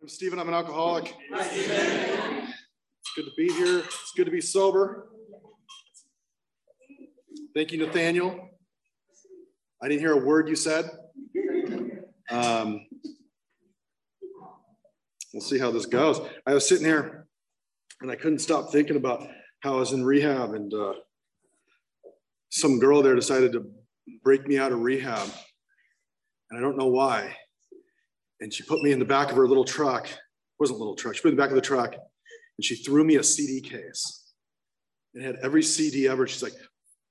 I'm Stephen. I'm an alcoholic. It's good to be here. It's good to be sober. Thank you, Nathaniel. I didn't hear a word you said. Um, we'll see how this goes. I was sitting here and I couldn't stop thinking about how I was in rehab and uh, some girl there decided to break me out of rehab. And I don't know why. And she put me in the back of her little truck. It wasn't a little truck. She put me in the back of the truck and she threw me a CD case. It had every CD ever. She's like,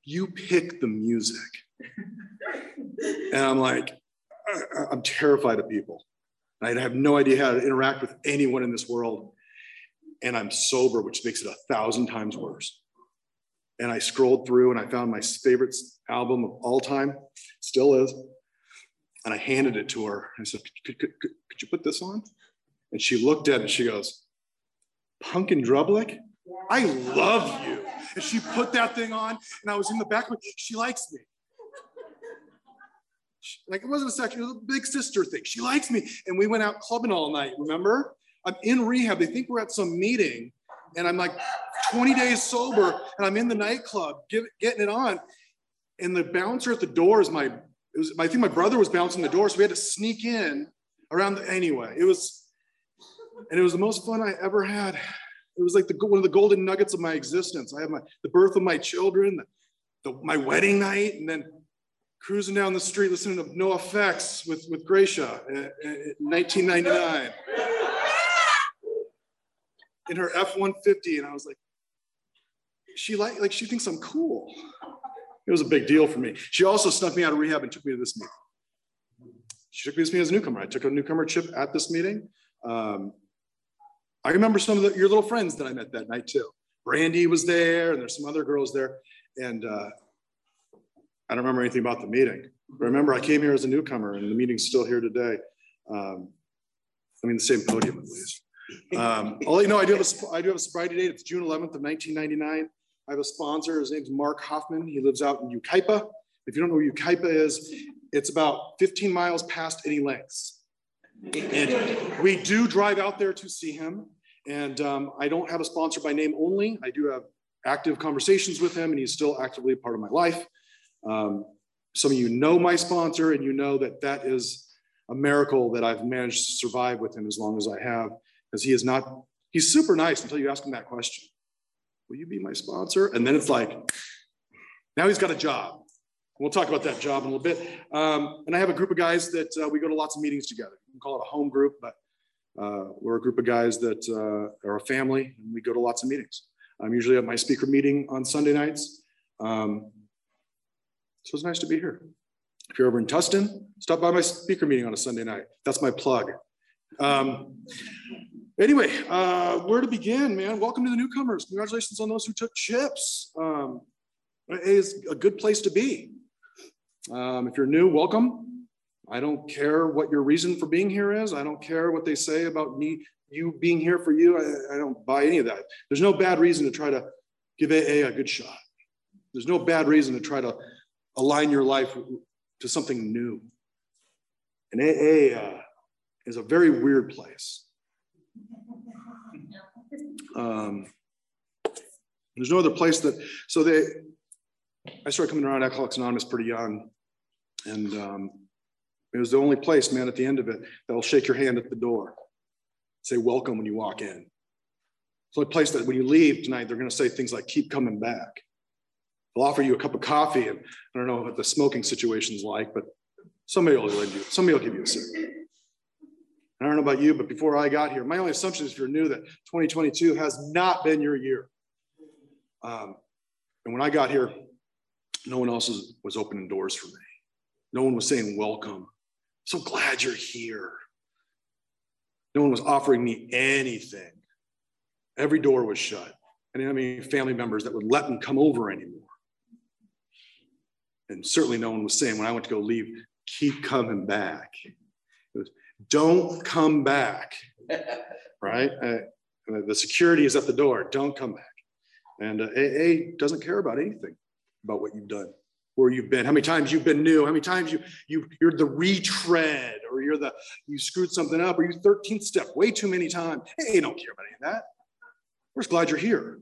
you pick the music. and I'm like, I'm terrified of people. I have no idea how to interact with anyone in this world. And I'm sober, which makes it a thousand times worse. And I scrolled through and I found my favorite album of all time, still is. And I handed it to her. I said, could, could, could, could you put this on? And she looked at it and she goes, Punk in Drublic? I love you. And she put that thing on, and I was in the back. She likes me. Like it wasn't a section, it was a big sister thing. She likes me. And we went out clubbing all night, remember? I'm in rehab. They think we're at some meeting, and I'm like 20 days sober, and I'm in the nightclub give, getting it on. And the bouncer at the door is my, it was, I think my brother was bouncing the door, so we had to sneak in around the, anyway. It was, and it was the most fun I ever had. It was like the, one of the golden nuggets of my existence. I had my, the birth of my children, the, the, my wedding night, and then cruising down the street listening to NOFX with, with Gracia eh, eh, in, in 1999 in her F-150. And I was like, she like, like she thinks I'm cool. It was a big deal for me. She also snuck me out of rehab and took me to this meeting. She took me to this as a newcomer. I took a newcomer chip at this meeting. Um, I remember some of the, your little friends that I met that night too. Brandy was there, and there's some other girls there. And uh, I don't remember anything about the meeting. But remember, I came here as a newcomer, and the meeting's still here today. Um, I mean, the same podium at least. Um, you know I do have a I do have a sobriety date. It's June 11th of 1999. I have a sponsor. His name's Mark Hoffman. He lives out in Yucaipa. If you don't know where Yucaipa is, it's about 15 miles past any lengths. And we do drive out there to see him. And um, I don't have a sponsor by name only. I do have active conversations with him, and he's still actively a part of my life. Um, some of you know my sponsor, and you know that that is a miracle that I've managed to survive with him as long as I have, because he is not, he's super nice until you ask him that question Will you be my sponsor? And then it's like, now he's got a job. We'll talk about that job in a little bit. Um, and I have a group of guys that uh, we go to lots of meetings together. We can call it a home group, but uh, we're a group of guys that uh, are a family and we go to lots of meetings. I'm usually at my speaker meeting on Sunday nights. Um, so it's nice to be here. If you're over in Tustin, stop by my speaker meeting on a Sunday night. That's my plug. Um, anyway, uh, where to begin, man? Welcome to the newcomers. Congratulations on those who took chips. Um, is a good place to be. Um, if you're new, welcome. I don't care what your reason for being here is. I don't care what they say about me, you being here for you. I, I don't buy any of that. There's no bad reason to try to give AA a good shot. There's no bad reason to try to align your life to something new. And AA uh, is a very weird place. Um, there's no other place that, so they, I started coming around Alcoholics Anonymous pretty young. And um, it was the only place, man, at the end of it, that'll shake your hand at the door, say welcome when you walk in. It's the only place that when you leave tonight, they're going to say things like, keep coming back. They'll offer you a cup of coffee, and I don't know what the smoking situation's like, but somebody will lend you, somebody will give you a cigarette. I don't know about you, but before I got here, my only assumption is if you're new that 2022 has not been your year. Um, and when I got here, no one else was, was opening doors for me. No one was saying welcome. So glad you're here. No one was offering me anything. Every door was shut. And I didn't have any family members that would let them come over anymore. And certainly no one was saying when I went to go leave, keep coming back. Don't come back, right? Uh, the security is at the door. Don't come back. And uh, AA doesn't care about anything about what you've done. where you've been, how many times you've been new, how many times you, you, you're the retread, or you're the, you screwed something up, or you 13th step way too many times. Hey, don't care about any of that. We're just glad you're here.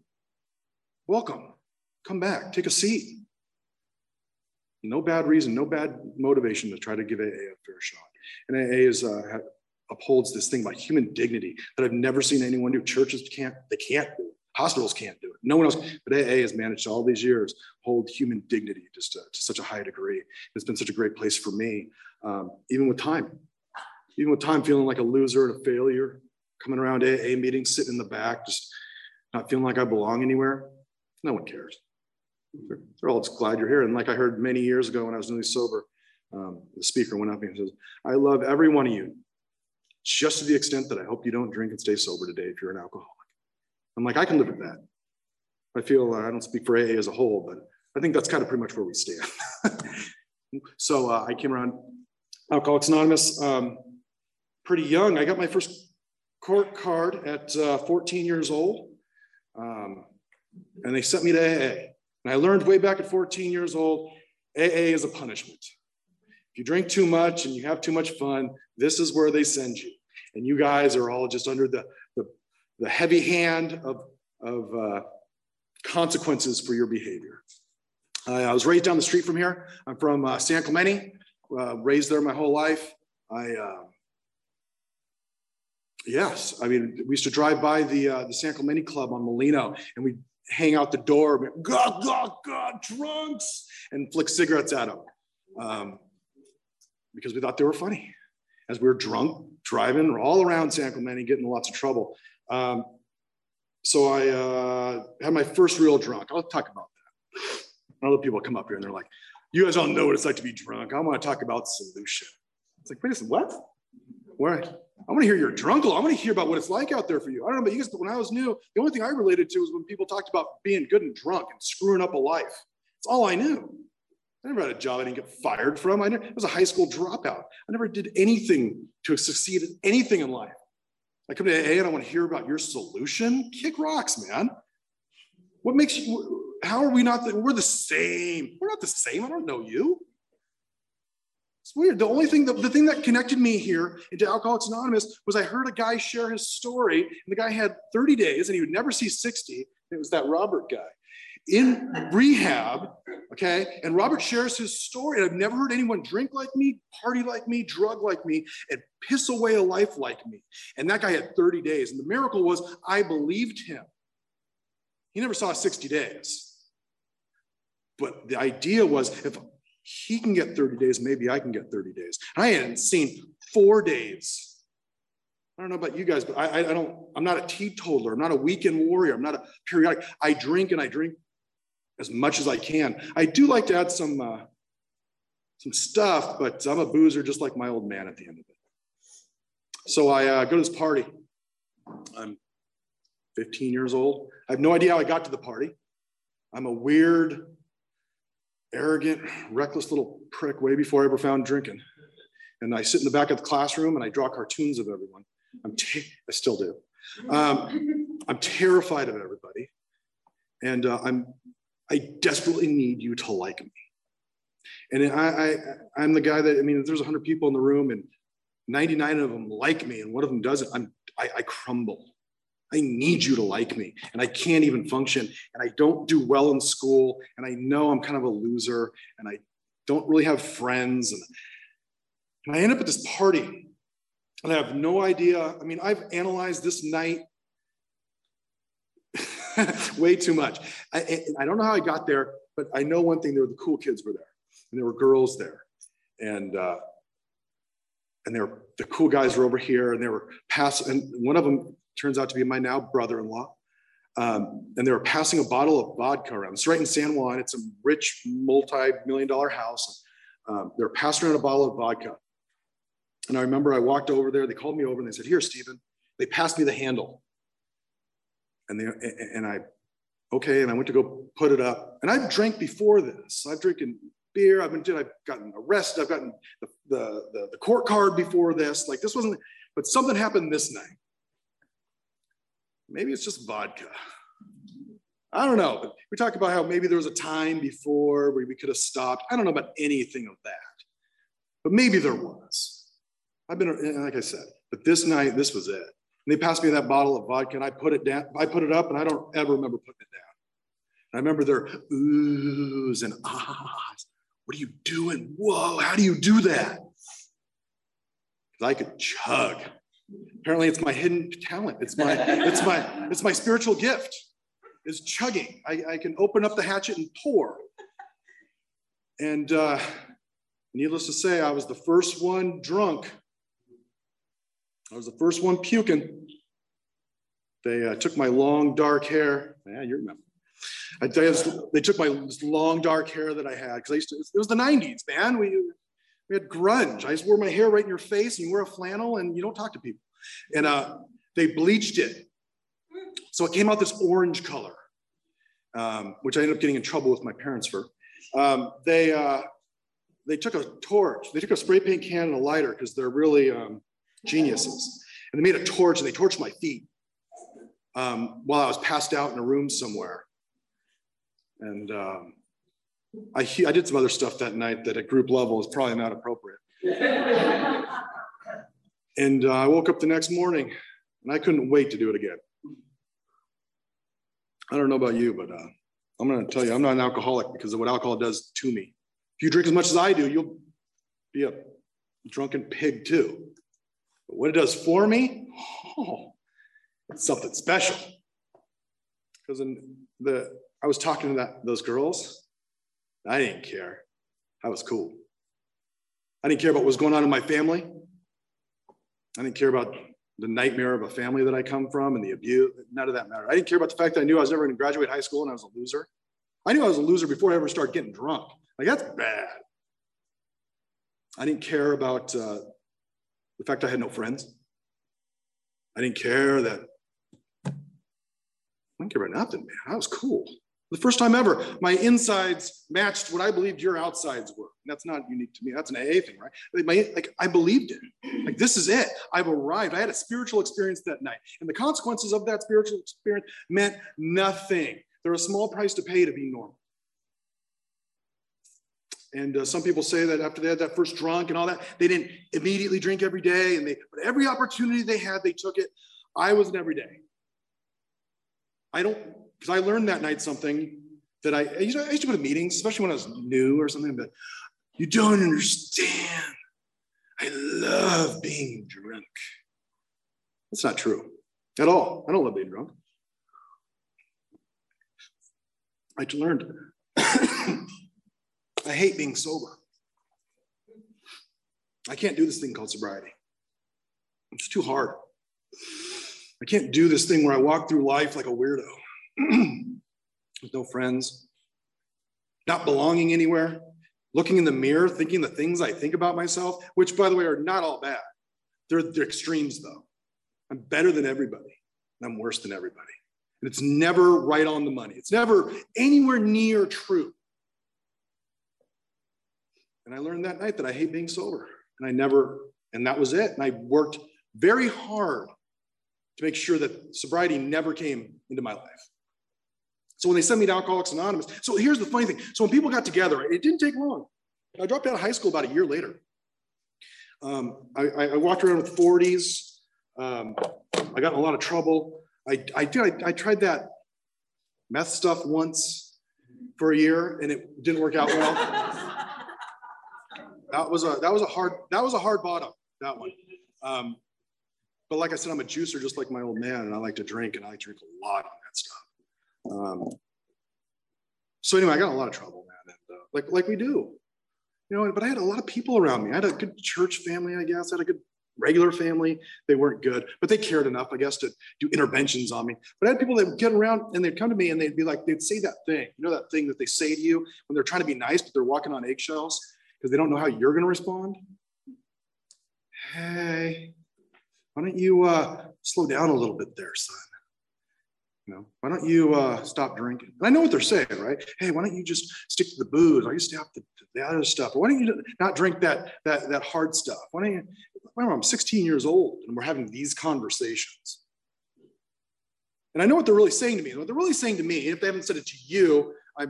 Welcome. Come back, take a seat. No bad reason, no bad motivation to try to give AA a fair shot. And AA is uh, upholds this thing about human dignity that I've never seen anyone do. Churches can't, they can't do it. Hospitals can't do it. No one else. But AA has managed all these years hold human dignity just to, to such a high degree. It's been such a great place for me, um, even with time. Even with time, feeling like a loser and a failure, coming around AA meetings, sitting in the back, just not feeling like I belong anywhere. No one cares. They're, all just glad you're here. And like I heard many years ago when I was newly sober, um, the speaker went up and says, I love every one of you, just to the extent that I hope you don't drink and stay sober today if you're an alcoholic. I'm like, I can live with that. I feel uh, I don't speak for AA as a whole, but I think that's kind of pretty much where we stand. so uh, I came around Alcoholics Anonymous um, pretty young. I got my first court card at uh, 14 years old, um, and they sent me to AA. And I learned way back at 14 years old, AA is a punishment. If you drink too much and you have too much fun, this is where they send you. And you guys are all just under the, the, the heavy hand of, of uh, consequences for your behavior. Uh, I was raised down the street from here. I'm from uh, San Clemente, uh, raised there my whole life. I, uh, yes, I mean, we used to drive by the, uh, the San Clemente Club on Molino and we hang out the door, God, God, God, drunks, and flick cigarettes at them um, because we thought they were funny. As we were drunk, driving all around San Clemente, getting lots of trouble. Um, so I uh, had my first real drunk. I'll talk about that. Other people come up here and they're like, "You guys don't know what it's like to be drunk. I want to talk about solution." It's like, wait a second, what? Where? I want to hear your drunk. I want to hear about what it's like out there for you. I don't know about you guys, but when I was new, the only thing I related to was when people talked about being good and drunk and screwing up a life. It's all I knew. I never had a job I didn't get fired from. I, never, I was a high school dropout. I never did anything to succeed at anything in life. I come to AA and I want to hear about your solution. Kick rocks, man. What makes you, how are we not, the, we're the same. We're not the same. I don't know you. It's weird. The only thing, the, the thing that connected me here into Alcoholics Anonymous was I heard a guy share his story, and the guy had 30 days and he would never see 60. It was that Robert guy in rehab, okay? And Robert shares his story. I've never heard anyone drink like me, party like me, drug like me, and piss away a life like me. And that guy had 30 days. And the miracle was I believed him. He never saw 60 days. But the idea was if he can get 30 days, maybe I can get 30 days. I hadn't seen four days. I don't know about you guys, but I, I don't, I'm not a teetotaler. I'm not a weekend warrior. I'm not a periodic. I drink and I drink as much as I can. I do like to add some, uh, some stuff, but I'm a boozer just like my old man at the end of it. So I uh, go to this party. I'm 15 years old. I have no idea how I got to the party. I'm a weird, arrogant, reckless little prick way before I ever found drinking. And I sit in the back of the classroom and I draw cartoons of everyone. I'm I still do. Um, I'm terrified of everybody. And uh, I'm, I desperately need you to like me. And I, I, I'm the guy that, I mean, if there's 100 people in the room and 99 of them like me and one of them doesn't, I'm, I, I crumble. I need you to like me. And I can't even function. And I don't do well in school. And I know I'm kind of a loser. And I don't really have friends. And, and I end up at this party. And I have no idea. I mean, I've analyzed this night way too much. I, I don't know how I got there, but I know one thing: there were the cool kids were there, and there were girls there, and uh, and there were the cool guys were over here, and they were pass. And one of them turns out to be my now brother-in-law. Um, and they were passing a bottle of vodka around. It's right in San Juan. It's a rich, multi-million dollar house. Um, they were passing around a bottle of vodka. And I remember I walked over there. They called me over and they said, "Here, Stephen." They passed me the handle and they and I okay, and I went to go put it up. And I've drank before this. I've drinking beer. I've been I've gotten arrested. I've gotten the, the, the, the court card before this. Like this wasn't, but something happened this night. Maybe it's just vodka. I don't know. We talk about how maybe there was a time before where we could have stopped. I don't know about anything of that, but maybe there was. I've been, like I said, but this night, this was it. And they passed me that bottle of vodka and I put it down, I put it up and I don't ever remember putting it down. And I remember their oohs and ahs. What are you doing? Whoa, how do you do that? Because I could chug. Apparently it's my hidden talent. It's my, it's my, it's my spiritual gift is chugging. I, I can open up the hatchet and pour. And uh, needless to say, I was the first one drunk. I was the first one puking. They uh, took my long dark hair. Yeah, you remember. I, they took my long dark hair that I had because I used to. It was the '90s, man. We we had grunge. I just wore my hair right in your face, and you wear a flannel, and you don't talk to people. And uh, they bleached it, so it came out this orange color, um, which I ended up getting in trouble with my parents for. Um, they uh, they took a torch. They took a spray paint can and a lighter because they're really um, geniuses, and they made a torch and they torched my feet um, while I was passed out in a room somewhere. And um, I, I did some other stuff that night that at group level is probably not appropriate. and uh, I woke up the next morning and I couldn't wait to do it again. I don't know about you, but uh, I'm going to tell you, I'm not an alcoholic because of what alcohol does to me. If you drink as much as I do, you'll be a drunken pig too. But what it does for me, oh, it's something special. Because in the I was talking to that, those girls. I didn't care. I was cool. I didn't care about what was going on in my family. I didn't care about the nightmare of a family that I come from and the abuse. None of that mattered. I didn't care about the fact that I knew I was never going to graduate high school and I was a loser. I knew I was a loser before I ever started getting drunk. Like, that's bad. I didn't care about uh, the fact I had no friends. I didn't care that. I didn't care about nothing, man. I was cool. The first time ever, my insides matched what I believed your outsides were. And that's not unique to me. That's an AA thing, right? My, like I believed it. Like this is it. I've arrived. I had a spiritual experience that night, and the consequences of that spiritual experience meant nothing. There was a small price to pay to be normal. And uh, some people say that after they had that first drunk and all that, they didn't immediately drink every day, and they but every opportunity they had, they took it. I was an everyday. I don't because I learned that night something that I, I used, to, I used to go to meetings, especially when I was new or something, but you don't understand. I love being drunk. That's not true at all. I don't love being drunk. I learned I hate being sober. I can't do this thing called sobriety. It's too hard. I can't do this thing where I walk through life like a weirdo. with no friends, not belonging anywhere, looking in the mirror, thinking the things I think about myself, which, by the way, are not all bad. They're, they're extremes, though. I'm better than everybody, and I'm worse than everybody. And it's never right on the money, it's never anywhere near true. And I learned that night that I hate being sober. And I never, and that was it. And I worked very hard to make sure that sobriety never came into my life. So when they sent me to Alcoholics Anonymous, so here's the funny thing. So when people got together, it didn't take long. I dropped out of high school about a year later. Um, I, I, walked around with 40s. Um, I got in a lot of trouble. I, I did. I, I tried that meth stuff once for a year, and it didn't work out well. that was a that was a hard that was a hard bottom. That one. Um, but like I said, I'm a juicer just like my old man, and I like to drink, and I drink a lot on that stuff. Um, so anyway, I got a lot of trouble, man, and uh, like like we do, you know. But I had a lot of people around me. I had a good church family, I guess. I had a good regular family. They weren't good, but they cared enough, I guess, to do interventions on me. But I had people that would get around and they'd come to me and they'd be like, they'd say that thing, you know, that thing that they say to you when they're trying to be nice, but they're walking on eggshells because they don't know how you're going to respond. Hey, why don't you uh, slow down a little bit there, son? You know, why don't you uh, stop drinking? And I know what they're saying, right? Hey, why don't you just stick to the booze? Why don't you stop the, the other stuff? Why don't you not drink that that that hard stuff? Why don't you? Remember, I'm 16 years old and we're having these conversations. And I know what they're really saying to me. What they're really saying to me, if they haven't said it to you, I,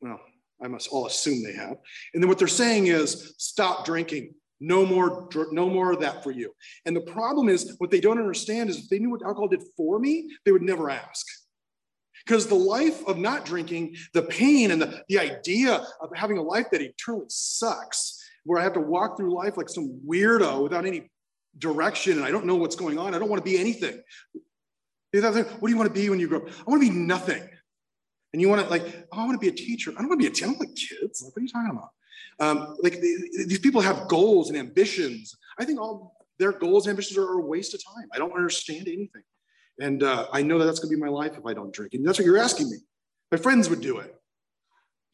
well, I must all assume they have. And then what they're saying is stop drinking. No more, no more of that for you. And the problem is what they don't understand is if they knew what alcohol did for me, they would never ask. Because the life of not drinking, the pain and the, the idea of having a life that eternally sucks, where I have to walk through life like some weirdo without any direction and I don't know what's going on. I don't want to be anything. What do you want to be when you grow up? I want to be nothing. And you want to like, oh, I want to be a teacher. I don't want to be a teacher. I don't like kids. Like, what are you talking about? Um, like these people have goals and ambitions. I think all their goals and ambitions are a waste of time. I don't understand anything. And uh, I know that that's going to be my life if I don't drink. And that's what you're asking me. My friends would do it.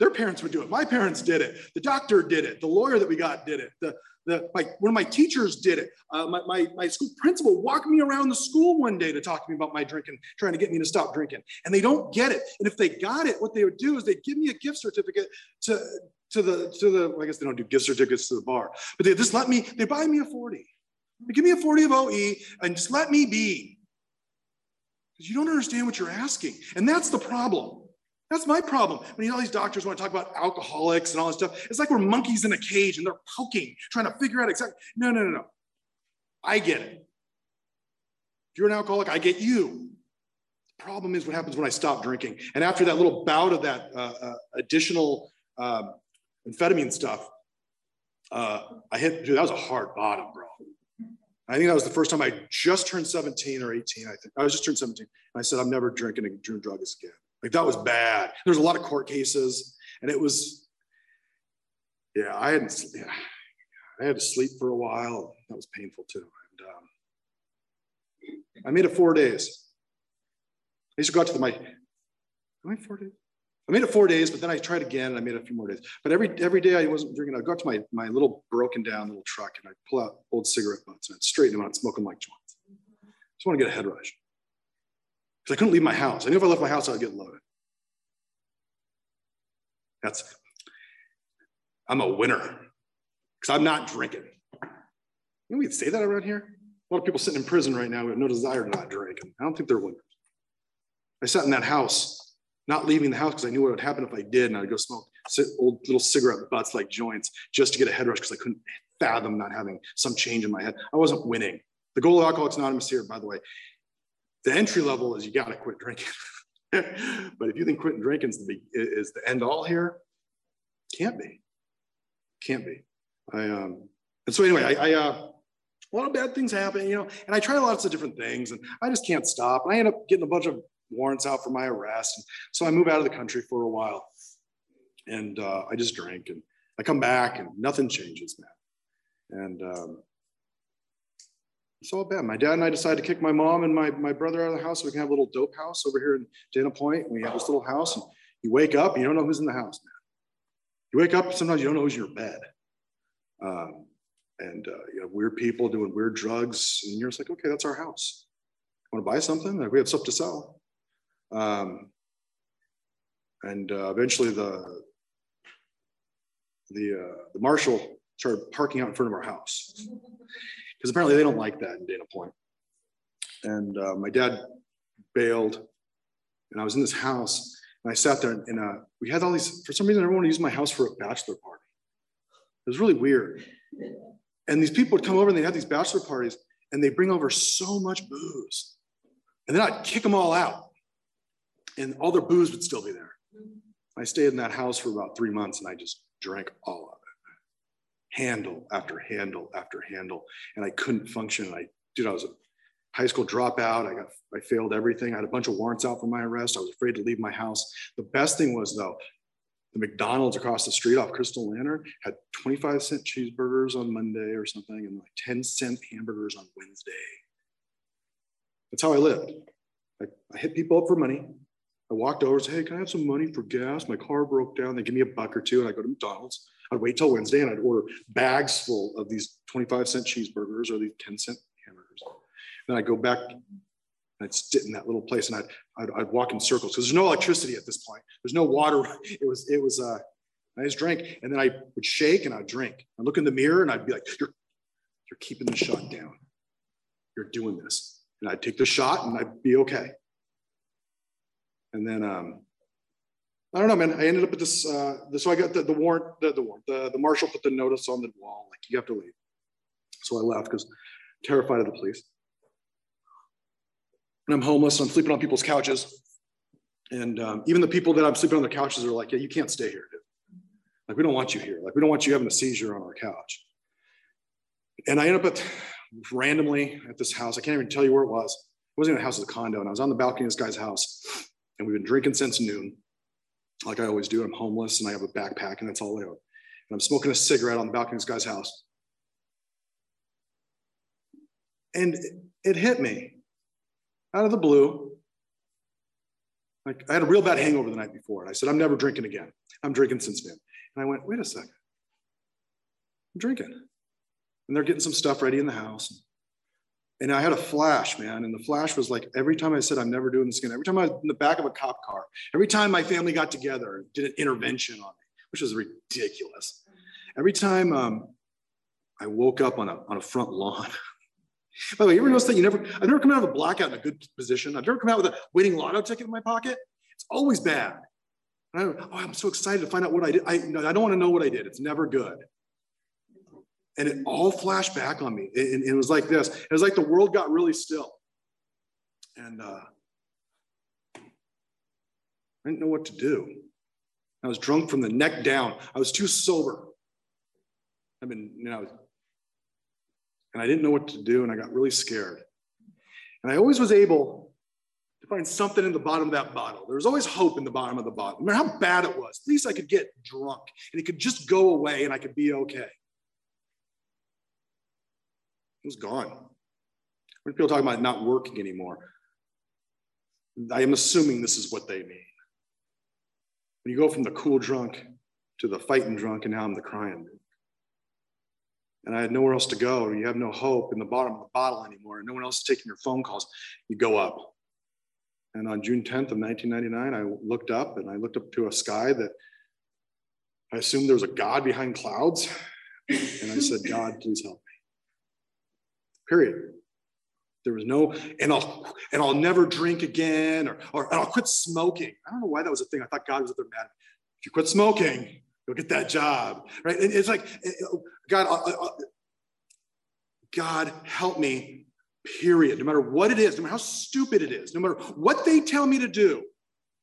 Their parents would do it. My parents did it. The doctor did it. The lawyer that we got did it. The, the, my, one of my teachers did it. Uh, my, my, my school principal walked me around the school one day to talk to me about my drinking, trying to get me to stop drinking. And they don't get it. And if they got it, what they would do is they'd give me a gift certificate to, to the, to the, I guess they don't do gift certificates to the bar, but they just let me, they buy me a 40. They give me a 40 of OE and just let me be. Because you don't understand what you're asking. And that's the problem. That's my problem. When you all these doctors want to talk about alcoholics and all this stuff, it's like we're monkeys in a cage and they're poking, trying to figure out exactly. No, no, no, no. I get it. If you're an alcoholic, I get you. The problem is what happens when I stop drinking. And after that little bout of that uh, uh, additional uh, amphetamine stuff, uh, I hit, dude, that was a hard bottom, bro. I think that was the first time I just turned 17 or 18, I think. I was just turned 17. And I said, I'm never drinking and doing drugs again. Like that was bad. There's a lot of court cases, and it was, yeah, I hadn't, yeah, I had to sleep for a while. That was painful too. And um, I made it four days. I used to go out to the my, am I four days? I made it four days, but then I tried again and I made it a few more days. But every every day I wasn't drinking. I'd go out to my, my little broken down little truck and I'd pull out old cigarette butts and I'd straighten them out smoke them like joints. Just want to get a head rush because I couldn't leave my house. I knew if I left my house, I'd get loaded. That's, I'm a winner because I'm not drinking. You know, we'd say that around here. A lot of people sitting in prison right now have no desire to not drink. I don't think they're winners. I sat in that house, not leaving the house because I knew what would happen if I did. And I'd go smoke old little cigarette butts like joints just to get a head rush because I couldn't fathom not having some change in my head. I wasn't winning. The goal of Alcoholics Anonymous here, by the way, the entry level is you got to quit drinking. but if you think quitting drinking is the, is the end all here, can't be. Can't be. I um, and so anyway, I, I uh, a lot of bad things happen, you know, and I tried lots of different things, and I just can't stop. And I end up getting a bunch of warrants out for my arrest, and so I move out of the country for a while, and uh, I just drink, and I come back, and nothing changes, man. And um, it's all bad. My dad and I decided to kick my mom and my, my brother out of the house so we can have a little dope house over here in Dana Point. We have this little house, and you wake up, you don't know who's in the house, man. You wake up, sometimes you don't know who's in your bed. Um, and uh, you have weird people doing weird drugs, and you're just like, okay, that's our house. Want to buy something? Like we have stuff to sell. Um, and uh, eventually, the the uh, the marshal started parking out in front of our house because apparently they don't like that in Dana Point. And uh, my dad bailed, and I was in this house, and I sat there, and uh, we had all these. For some reason, everyone used my house for a bachelor party. It was really weird. And these people would come over, and they'd have these bachelor parties, and they bring over so much booze, and then I'd kick them all out, and all their booze would still be there. I stayed in that house for about three months, and I just drank all of it handle after handle after handle, and I couldn't function. I, dude, I was a high school dropout. I got, I failed everything. I had a bunch of warrants out for my arrest. I was afraid to leave my house. The best thing was though, the McDonald's across the street off Crystal Lantern had 25 cent cheeseburgers on Monday or something, and like 10 cent hamburgers on Wednesday. That's how I lived. I, I hit people up for money. I walked over and said, Hey, can I have some money for gas? My car broke down. They give me a buck or two, and I go to McDonald's. I'd wait till Wednesday and I'd order bags full of these 25 cent cheeseburgers or these 10 cent hamburgers. Then I'd go back and I'd sit in that little place and I'd, I'd, I'd walk in circles because there's no electricity at this point. There's no water. It was, it was, I just drank and then I would shake and I'd drink. I'd look in the mirror and I'd be like, you're, you're keeping the shot down. You're doing this. And I'd take the shot and I'd be okay. And then, um, I don't know, man. I ended up at this. Uh, so I got the, the warrant, the, the warrant, the, the marshal put the notice on the wall, like you have to leave. So I left because terrified of the police. And I'm homeless. I'm sleeping on people's couches. And um, even the people that I'm sleeping on their couches are like, yeah, you can't stay here, dude. Like, we don't want you here. Like, we don't want you having a seizure on our couch. And I end up at, randomly at this house. I can't even tell you where it was. It wasn't even a house, it was a condo. And I was on the balcony of this guy's house. And we've been drinking since noon, like I always do. I'm homeless and I have a backpack and that's all I own. And I'm smoking a cigarette on the balcony of this guy's house. And it hit me out of the blue. Like I had a real bad hangover the night before. And I said, I'm never drinking again. I'm drinking since noon. And I went, wait a second. I'm drinking. And they're getting some stuff ready in the house. And I had a flash, man. And the flash was like every time I said, I'm never doing this again, every time I was in the back of a cop car, every time my family got together did an intervention on me, which was ridiculous. Every time um, I woke up on a, on a front lawn. By the way, you ever notice that you never, I've never come out of a blackout in a good position. I've never come out with a winning lotto ticket in my pocket. It's always bad. I, oh, I'm so excited to find out what I did. I, I don't want to know what I did. It's never good. And it all flashed back on me. It, it, was like this. It was like the world got really still. And uh, I didn't know what to do. I was drunk from the neck down. I was too sober. I've been, you know, and I didn't know what to do, and I got really scared. And I always was able to find something in the bottom of that bottle. There was always hope in the bottom of the bottle. No matter how bad it was, at least I could get drunk and it could just go away and I could be okay. It was gone. When people talk about not working anymore, I am assuming this is what they mean. When you go from the cool drunk to the fighting drunk, and now I'm the crying drunk. And I had nowhere else to go. You have no hope in the bottom of the bottle anymore, and no one else is taking your phone calls. You go up. And on June 10th of 1999, I looked up and I looked up to a sky that I assumed there was a God behind clouds. And I said, God, please help. Period. There was no, and I'll and I'll never drink again, or, or and I'll quit smoking. I don't know why that was a thing. I thought God was up there mad. If you quit smoking, you'll get that job, right? And it's like, God, uh, uh, God, help me period. No matter what it is, no matter how stupid it is, no matter what they tell me to do,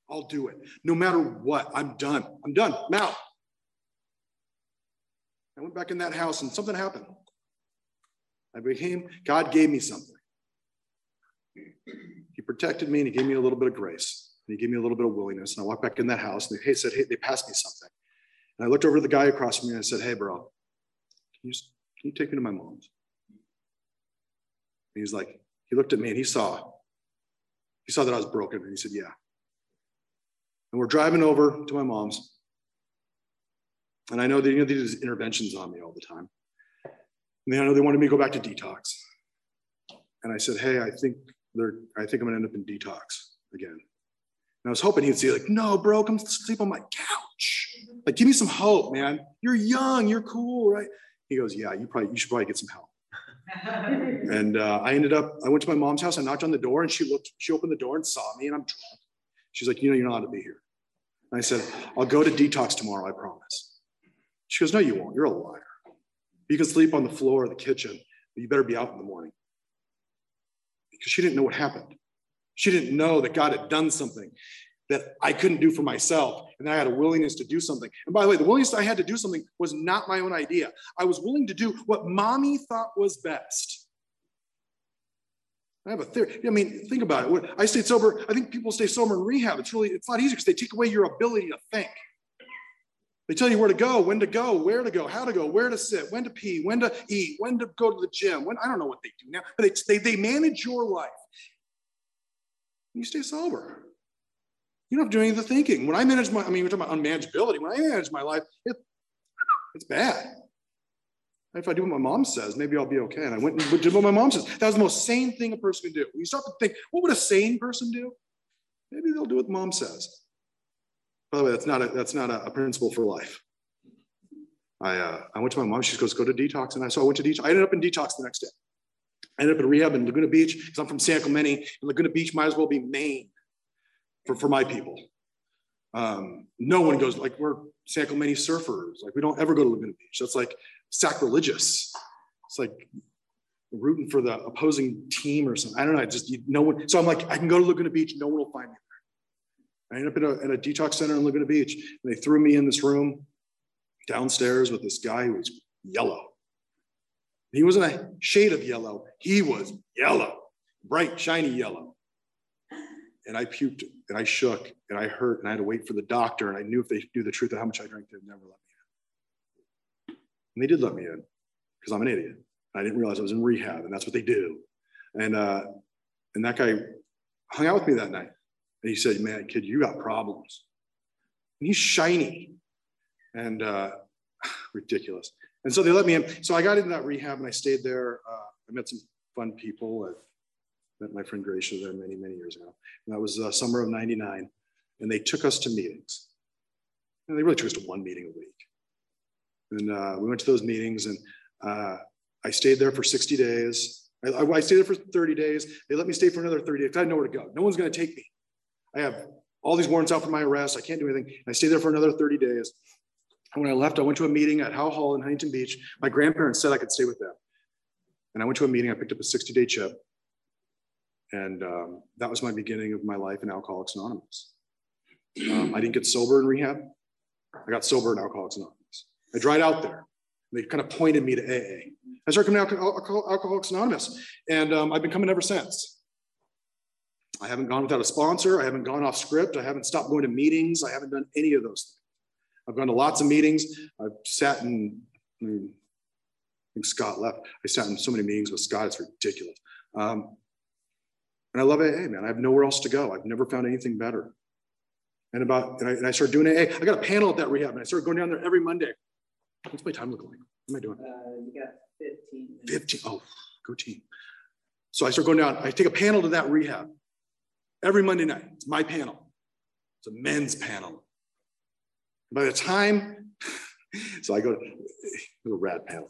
I'll do it. No matter what, I'm done. I'm done. Out. I went back in that house and something happened. I became, God gave me something. He protected me and he gave me a little bit of grace. And he gave me a little bit of willingness. And I walked back in that house and they said, Hey, they passed me something. And I looked over to the guy across from me and I said, Hey, bro, can you, can you take me to my mom's? And he's like, he looked at me and he saw, he saw that I was broken. And he said, Yeah. And we're driving over to my mom's. And I know that you know, these interventions on me all the time. And I know they wanted me to go back to detox. And I said, Hey, I think they're, I think I'm gonna end up in detox again. And I was hoping he'd say, like, no, bro, come sleep on my couch. Like, give me some hope, man. You're young, you're cool, right? He goes, Yeah, you probably you should probably get some help and uh, I ended up, I went to my mom's house. I knocked on the door and she looked, she opened the door and saw me and I'm drunk. She's like, you know, you're not allowed to be here. And I said, I'll go to detox tomorrow, I promise. She goes, no, you won't. You're a liar. You can sleep on the floor of the kitchen, but you better be out in the morning. Because she didn't know what happened. She didn't know that God had done something that I couldn't do for myself. And I had a willingness to do something. And by the way, the willingness I had to do something was not my own idea. I was willing to do what mommy thought was best. I have a theory. I mean, think about it. I stayed sober. I think people stay sober in rehab. It's really, it's not easy because they take away your ability to think. They tell you where to go, when to go, where to go, how to go, where to sit, when to pee, when to eat, when to go to the gym. When I don't know what they do now, but they, they, they manage your life. You stay sober. You don't have to do any of the thinking. When I manage my, I mean, we're talking about unmanageability. When I manage my life, it, it's bad. If I do what my mom says, maybe I'll be okay. And I went and did what my mom says. That was the most sane thing a person can do. When you start to think, what would a sane person do? Maybe they'll do what mom says. By the way, that's not a, that's not a, a principle for life. I, uh, I went to my mom. She goes, go to detox. And I, so I went to detox. I ended up in detox the next day. I ended up in rehab in Laguna Beach because I'm from San Clemente. And Laguna Beach might as well be Maine. for, for my people. Um, no one goes like we're San Clemente surfers. Like we don't ever go to Laguna Beach. That's like sacrilegious. It's like rooting for the opposing team or something. I don't know. I just you, no one. So I'm like, I can go to Laguna Beach. No one will find me. I ended up in a, a detox center in Laguna Beach. And they threw me in this room downstairs with this guy who was yellow. He wasn't a shade of yellow. He was yellow, bright, shiny yellow. And I puked and I shook and I hurt and I had to wait for the doctor. And I knew if they knew the truth of how much I drank, they'd never let me in. And they did let me in because I'm an idiot. I didn't realize I was in rehab, and that's what they do. And uh, and that guy hung out with me that night, and he said, "Man, kid, you got problems." And he's shiny, and uh, ridiculous. And so they let me in. So I got into that rehab, and I stayed there. Uh, I met some fun people. I met my friend Gracia there many, many years ago. And that was uh, summer of '99, and they took us to meetings. And they really took us to one meeting a week. And uh, we went to those meetings, and uh, I stayed there for 60 days. I, I, stayed there for 30 days. They let me stay for another 30 days. I had nowhere to go. No one's going to take me. I have all these warrants out for my arrest. I can't do anything. I stayed there for another 30 days. And when I left, I went to a meeting at Howe Hall in Huntington Beach. My grandparents said I could stay with them. And I went to a meeting. I picked up a 60 day chip. And um, that was my beginning of my life in Alcoholics Anonymous. Um, I didn't get sober in rehab. I got sober in Alcoholics Anonymous. I dried out there. They kind of pointed me to AA. I started coming to Alcoholics Anonymous, and um, I've been coming ever since. I haven't gone without a sponsor. I haven't gone off script. I haven't stopped going to meetings. I haven't done any of those things. I've gone to lots of meetings. I've sat in, I, mean, I think Scott left. I sat in so many meetings with Scott. It's ridiculous. Um, and I love AA, man. I have nowhere else to go. I've never found anything better. And about, and I, and I started doing AA. I got a panel at that rehab, and I started going down there every Monday. What's my time look like? What am I doing? Uh, you got 15. Minutes. 15. Oh, go team. So I start going down. I take a panel to that rehab every Monday night. It's my panel. It's a men's panel. By the time, so I go to a rad panel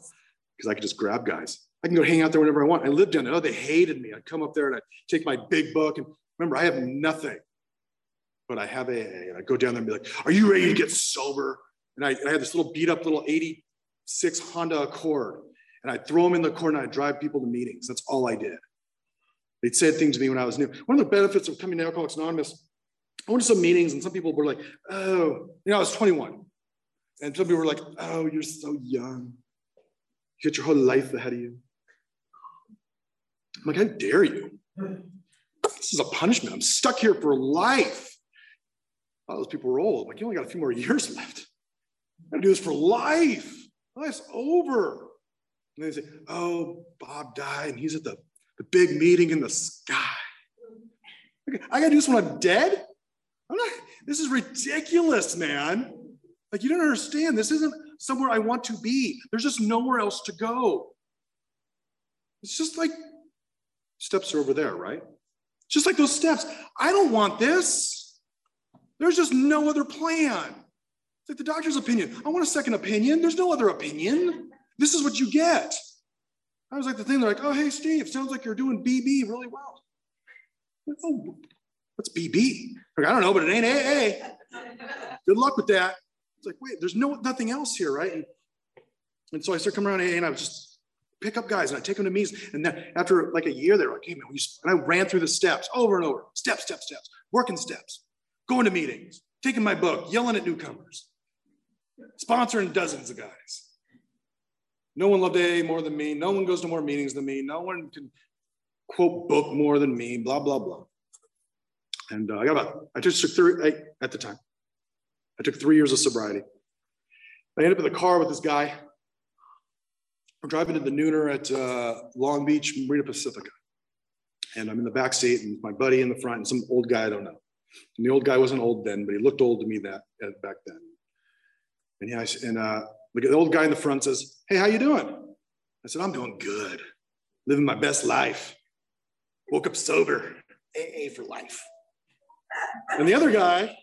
because I could just grab guys. I can go hang out there whenever I want. I lived down there. Oh, they hated me. I'd come up there and I'd take my big book. And remember, I have nothing, but I have AA. And I go down there and be like, Are you ready to get sober? And I, and I had this little beat up little 86 Honda Accord. And I'd throw them in the corner and I'd drive people to meetings. That's all I did. They'd said things to me when I was new. One of the benefits of coming to Alcoholics Anonymous, I went to some meetings and some people were like, oh, you know, I was 21. And some people were like, oh, you're so young. You got your whole life ahead of you. I'm like, how dare you? This is a punishment. I'm stuck here for life. All those people were old. Like, you only got a few more years left. I gotta do this for life. Life's over. And they say, oh, Bob died and he's at the, the big meeting in the sky. I gotta do this when I'm dead? I'm not, this is ridiculous, man. Like, you don't understand. This isn't somewhere I want to be. There's just nowhere else to go. It's just like steps are over there, right? Just like those steps. I don't want this. There's just no other plan. It's like the doctor's opinion. I want a second opinion. There's no other opinion. This is what you get. I was like the thing, they're like, oh, hey, Steve, sounds like you're doing BB really well. Like, oh, what's BB? Like, I don't know, but it ain't AA. Good luck with that. It's like, wait, there's no nothing else here, right? And, and so I started coming around AA and I was just pick up guys and I take them to meetings. And then after like a year, they're like, hey man, and I ran through the steps over and over, steps, steps, steps, working steps, going to meetings, taking my book, yelling at newcomers sponsoring dozens of guys. No one loved AA more than me. No one goes to more meetings than me. No one can quote book more than me, blah, blah, blah. And uh, I got about, I just took three, I, at the time, I took three years of sobriety. I ended up in the car with this guy. I'm driving to the Nooner at uh, Long Beach, Marina Pacifica. And I'm in the back seat and my buddy in the front and some old guy I don't know. And the old guy wasn't old then, but he looked old to me that uh, back then. And yeah, and uh, the old guy in the front says, "Hey, how you doing?" I said, "I'm doing good, living my best life. Woke up sober, AA for life." And the other guy,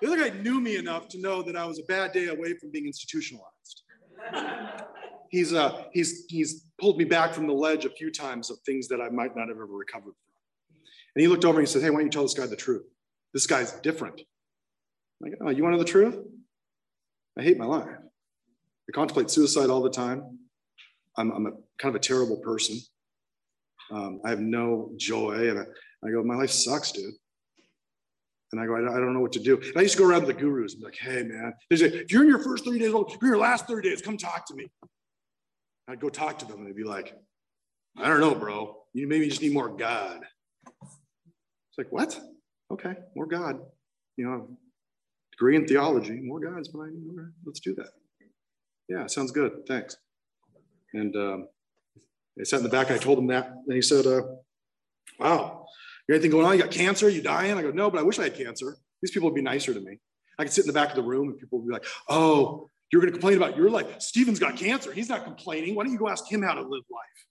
the other guy knew me enough to know that I was a bad day away from being institutionalized. He's uh, he's he's pulled me back from the ledge a few times of things that I might not have ever recovered from. And he looked over and he said, "Hey, why don't you tell this guy the truth?" This guy's different. I'm like, oh, you want to know the truth? I hate my life. I contemplate suicide all the time. I'm, I'm a kind of a terrible person. Um, I have no joy. And I, I, go, my life sucks, dude. And I go, I, don't know what to do. And I used to go around to the gurus and be like, hey, man, they say, if you're in your first 30 days if you're in your last 30 days, come talk to me. I'd go talk to them and they'd be like, I don't know, bro. You maybe just need more God. It's like, what? Okay, more God. You know, degree in theology, more God's fine. Let's do that. Yeah, sounds good. Thanks. And um, sat in the back. I told him that, and he said, uh, "Wow, you got anything going on? You got cancer? You dying?" I go, "No, but I wish I had cancer. These people would be nicer to me. I could sit in the back of the room, and people would be like, "Oh, you're going to complain about your life? Steven's got cancer. He's not complaining. Why don't you go ask him how to live life?"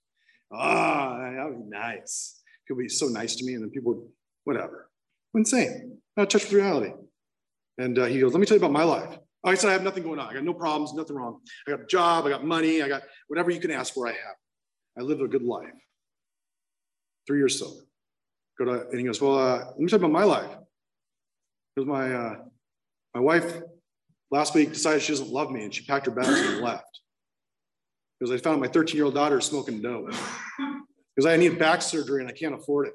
Ah, oh, that would be nice. People be so nice to me, and then people would, whatever. Insane. Not touch with reality. And uh, he goes, "Let me tell you about my life." I said, I have nothing going on. I got no problems, nothing wrong. I got a job, I got money, I got whatever you can ask for, I have. I live a good life. Three years sober. Go to, and he goes, Well, uh, let me talk about my life. Because my uh, my wife last week decided she doesn't love me and she packed her bags and left. Because I found my 13 year old daughter smoking dope. Because I need back surgery and I can't afford it.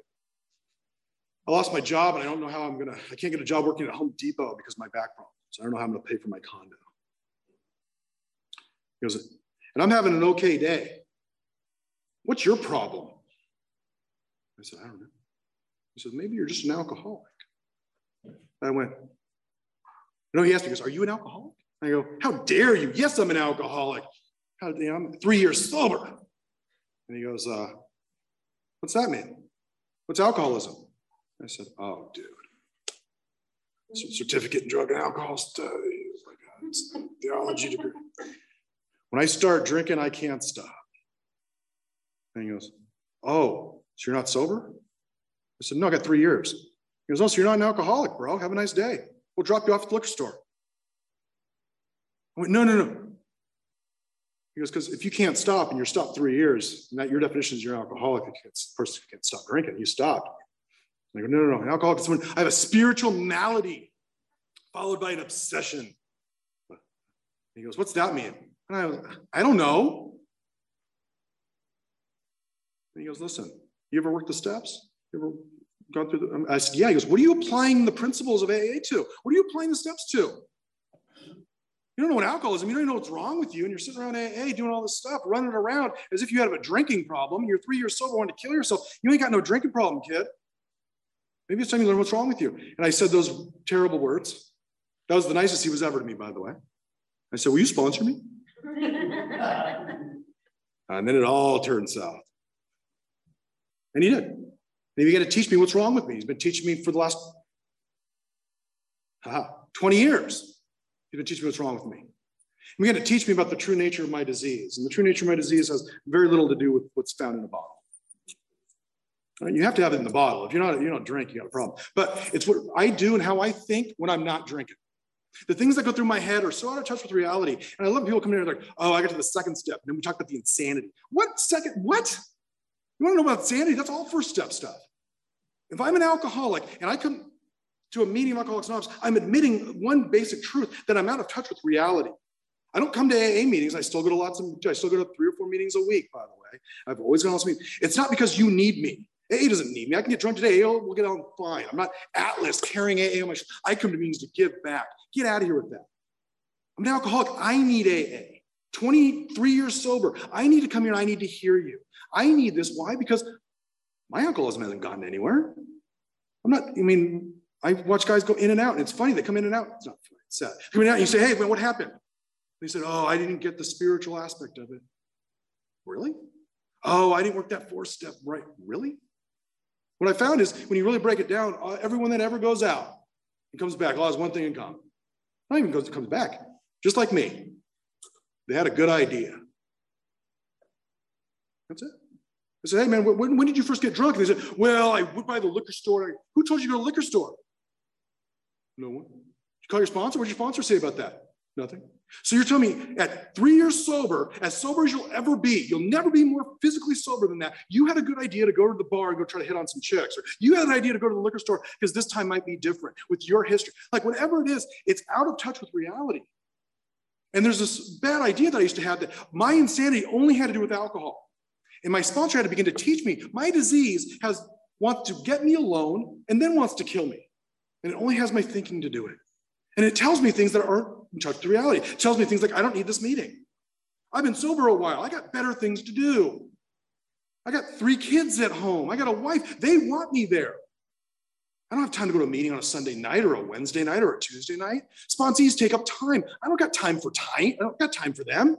I lost my job and I don't know how I'm gonna, I can't get a job working at Home Depot because of my back problem. So I don't know how I'm going to pay for my condo. He goes, and I'm having an okay day. What's your problem? I said, I don't know. He said, maybe you're just an alcoholic. I went, no, he asked me, he goes, are you an alcoholic? I go, how dare you? Yes, I'm an alcoholic. How, you know, I'm three years sober. And he goes, uh, what's that mean? What's alcoholism? I said, oh, dude certificate in drug and alcohol studies, like uh, a theology degree. When I start drinking, I can't stop. And he goes, Oh, so you're not sober? I said, No, I got three years. He goes, Oh, so you're not an alcoholic, bro. Have a nice day. We'll drop you off at the liquor store. I went, No, no, no. He goes, Because if you can't stop and you're stopped three years, and that your definition is you're an alcoholic, you can't, person can't stop drinking, you stopped. Go, no, no, no. An alcoholic is someone, I have a spiritual malady followed by an obsession. He goes, what's that mean? And I I don't know. And he goes, listen, you ever worked the steps? You ever gone through the, um, I said, yeah. He goes, what are you applying the principles of AA to? What are you applying the steps to? You don't know what alcoholism, you don't know what's wrong with you. And you're sitting around AA doing all this stuff, running around as if you had a drinking problem. You're three years sober, wanting to kill yourself. You ain't got no drinking problem, kid. Maybe it's time you learn what's wrong with you. And I said those terrible words. That was the nicest he was ever to me, by the way. I said, Will you sponsor me? and then it all turned south. And he did. And he began to teach me what's wrong with me. He's been teaching me for the last uh, 20 years. He's been teaching me what's wrong with me. He began to teach me about the true nature of my disease. And the true nature of my disease has very little to do with what's found in a bottle. You have to have it in the bottle. If you're not, you don't drink, you got a problem. But it's what I do and how I think when I'm not drinking. The things that go through my head are so out of touch with reality. And I love people coming in and like, oh, I got to the second step. And then we talk about the insanity. What second? What? You want to know about insanity? That's all first step stuff. If I'm an alcoholic and I come to a meeting of Alcoholics Anonymous, I'm admitting one basic truth that I'm out of touch with reality. I don't come to AA meetings. I still go to lots of, I still go to three or four meetings a week, by the way. I've always gone to meetings. It's not because you need me. AA doesn't need me. I can get drunk today. AA will get on fine. I'm not Atlas carrying AA on my shoulder. I come to meetings to give back. Get out of here with that. I'm an alcoholic. I need AA. 23 years sober. I need to come here and I need to hear you. I need this. Why? Because my alcoholism hasn't gotten anywhere. I'm not, I mean, I watch guys go in and out, and it's funny. They come in and out. It's not funny. It's sad. Coming out, and you say, hey, man, what happened? They said, oh, I didn't get the spiritual aspect of it. Really? Oh, I didn't work that four step right. Really? What I found is when you really break it down, uh, everyone that ever goes out and comes back all has one thing in common. Not even goes, comes back, just like me. They had a good idea. That's it. I said, hey man, when, when did you first get drunk? And they said, well, I went by the liquor store. Who told you to go to the liquor store? No one. Did you call your sponsor? What did your sponsor say about that? Nothing. So you're telling me at three years sober, as sober as you'll ever be, you'll never be more physically sober than that. You had a good idea to go to the bar and go try to hit on some chicks, or you had an idea to go to the liquor store because this time might be different with your history. Like whatever it is, it's out of touch with reality. And there's this bad idea that I used to have that my insanity only had to do with alcohol. And my sponsor had to begin to teach me my disease has wants to get me alone and then wants to kill me. And it only has my thinking to do it. And it tells me things that aren't in touch with reality. It tells me things like, I don't need this meeting. I've been sober a while. I got better things to do. I got three kids at home. I got a wife. They want me there. I don't have time to go to a meeting on a Sunday night or a Wednesday night or a Tuesday night. Sponsees take up time. I don't got time for time. I don't got time for them.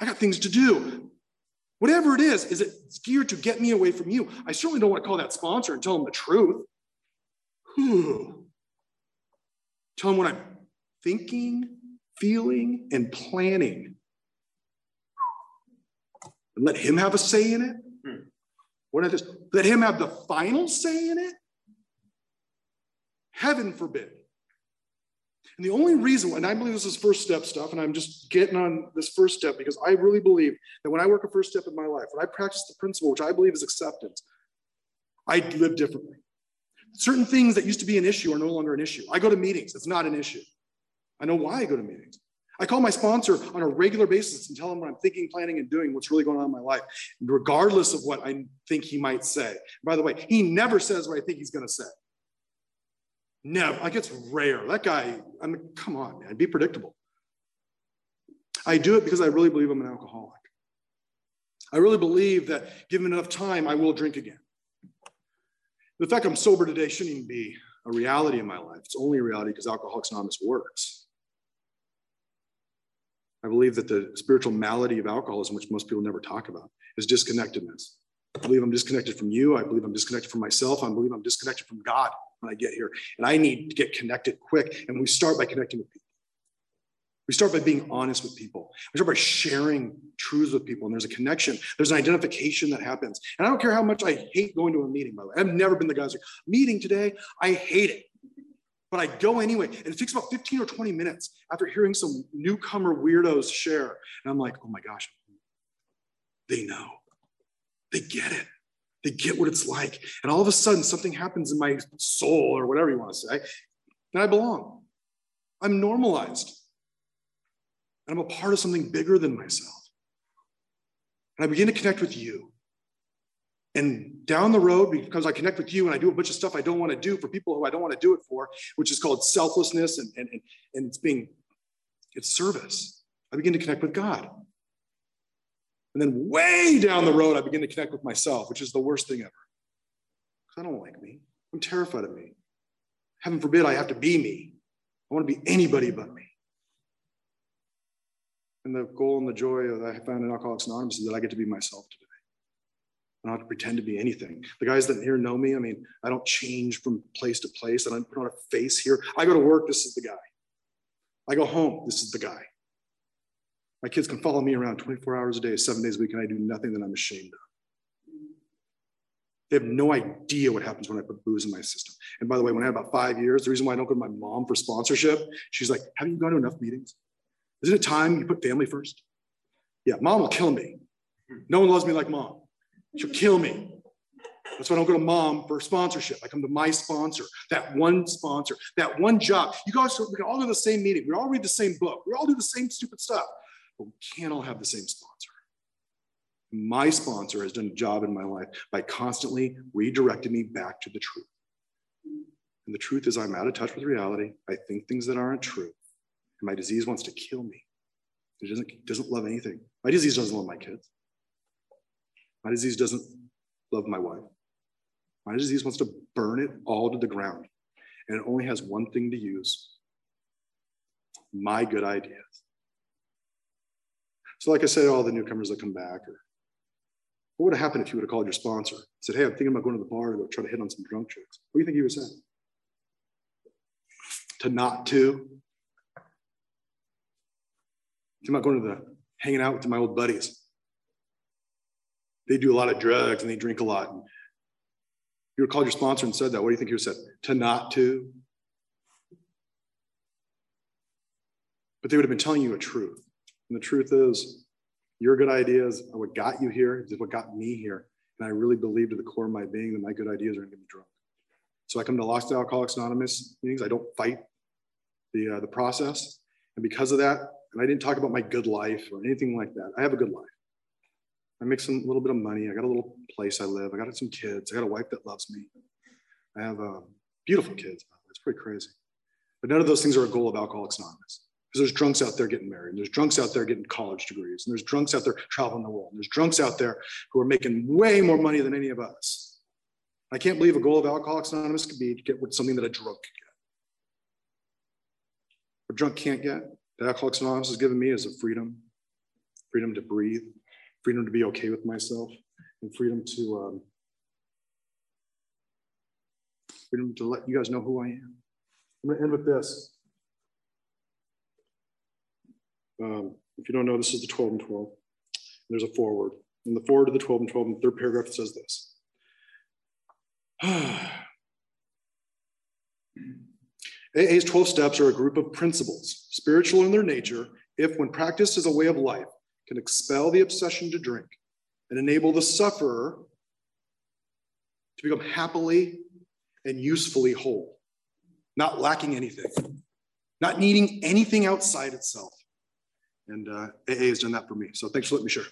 I got things to do. Whatever it is, is it geared to get me away from you? I certainly don't want to call that sponsor and tell them the truth. Whew. Tell them what I'm thinking, feeling, and planning. And let him have a say in it. Hmm. What I just let him have the final say in it. Heaven forbid. And the only reason, and I believe this is first step stuff, and I'm just getting on this first step because I really believe that when I work a first step in my life, when I practice the principle, which I believe is acceptance, I live differently. Certain things that used to be an issue are no longer an issue. I go to meetings, it's not an issue. I know why I go to meetings. I call my sponsor on a regular basis and tell him what I'm thinking, planning, and doing, what's really going on in my life, regardless of what I think he might say. By the way, he never says what I think he's going to say. Never. Like it's rare. That guy, I mean, come on, man, be predictable. I do it because I really believe I'm an alcoholic. I really believe that given enough time, I will drink again. The fact I'm sober today shouldn't even be a reality in my life. It's only a reality because Alcoholics Anonymous works. I believe that the spiritual malady of alcoholism, which most people never talk about, is disconnectedness. I believe I'm disconnected from you. I believe I'm disconnected from myself. I believe I'm disconnected from God when I get here. And I need to get connected quick. And we start by connecting with people. We start by being honest with people. We start by sharing truths with people. And there's a connection, there's an identification that happens. And I don't care how much I hate going to a meeting, by the way. I've never been the guy who's like, meeting today, I hate it. But I go anyway. And it takes about 15 or 20 minutes after hearing some newcomer weirdos share. And I'm like, oh my gosh, they know. They get it. They get what it's like. And all of a sudden, something happens in my soul or whatever you want to say, and I belong. I'm normalized. And I'm a part of something bigger than myself. And I begin to connect with you. And down the road, because I connect with you and I do a bunch of stuff I don't want to do for people who I don't want to do it for, which is called selflessness and, and, and and it's being, it's service. I begin to connect with God. And then way down the road, I begin to connect with myself, which is the worst thing ever. I don't like me. I'm terrified of me. Heaven forbid I have to be me. I want to be anybody but me. And the goal and the joy that I found in Alcoholics Anonymous is that I get to be myself today. I don't have to pretend to be anything. The guys that here know me, I mean, I don't change from place to place. And I don't put on a face here. I go to work, this is the guy. I go home, this is the guy. My kids can follow me around 24 hours a day, seven days a week, and I do nothing that I'm ashamed of. They have no idea what happens when I put booze in my system. And by the way, when I had about five years, the reason why I don't go to my mom for sponsorship, she's like, Haven't you gone to enough meetings? Isn't it time you put family first? Yeah, mom will kill me. No one loves me like mom. She'll kill me. That's why I don't go to mom for sponsorship. I come to my sponsor, that one sponsor, that one job. You guys, we can all go to the same meeting. We all read the same book. We all do the same stupid stuff but we can't all have the same sponsor. My sponsor has done a job in my life by constantly redirecting me back to the truth. And the truth is, I'm out of touch with reality. I think things that aren't true. And my disease wants to kill me. It doesn't, doesn't love anything. My disease doesn't love my kids. My disease doesn't love my wife. My disease wants to burn it all to the ground. And it only has one thing to use my good ideas. So, like I said, all the newcomers that come back, or what would have happened if you would have called your sponsor, said, "Hey, I'm thinking about going to the bar to go try to hit on some drunk chicks." What do you think he would say? To not to. Thinking about going to the hanging out with my old buddies. They do a lot of drugs and they drink a lot. And you would called your sponsor and said that. What do you think have said? To not to. but they would have been telling you a truth. And the truth is, your good ideas are what got you here, is what got me here. And I really believe to the core of my being that my good ideas are going to get me drunk. So I come to Lost Alcoholics Anonymous meetings. I don't fight the, uh, the process. And because of that, and I didn't talk about my good life or anything like that, I have a good life. I make some little bit of money. I got a little place I live. I got some kids. I got a wife that loves me. I have um, beautiful kids. It's pretty crazy. But none of those things are a goal of Alcoholics Anonymous. Because there's drunks out there getting married, and there's drunks out there getting college degrees, and there's drunks out there traveling the world, and there's drunks out there who are making way more money than any of us. I can't believe a goal of Alcoholics Anonymous could be to get something that a drunk could get. A drunk can't get, that Alcoholics Anonymous has given me is a freedom, freedom to breathe, freedom to be okay with myself, and freedom to um, freedom to let you guys know who I am. I'm going to end with this. Um, if you don't know, this is the 12 and 12. There's a forward. In the forward of the 12 and 12, in the third paragraph, says this. AA's 12 steps are a group of principles, spiritual in their nature, if when practiced as a way of life, can expel the obsession to drink and enable the sufferer to become happily and usefully whole, not lacking anything, not needing anything outside itself. And uh, AA has done that for me. So thanks for letting me share.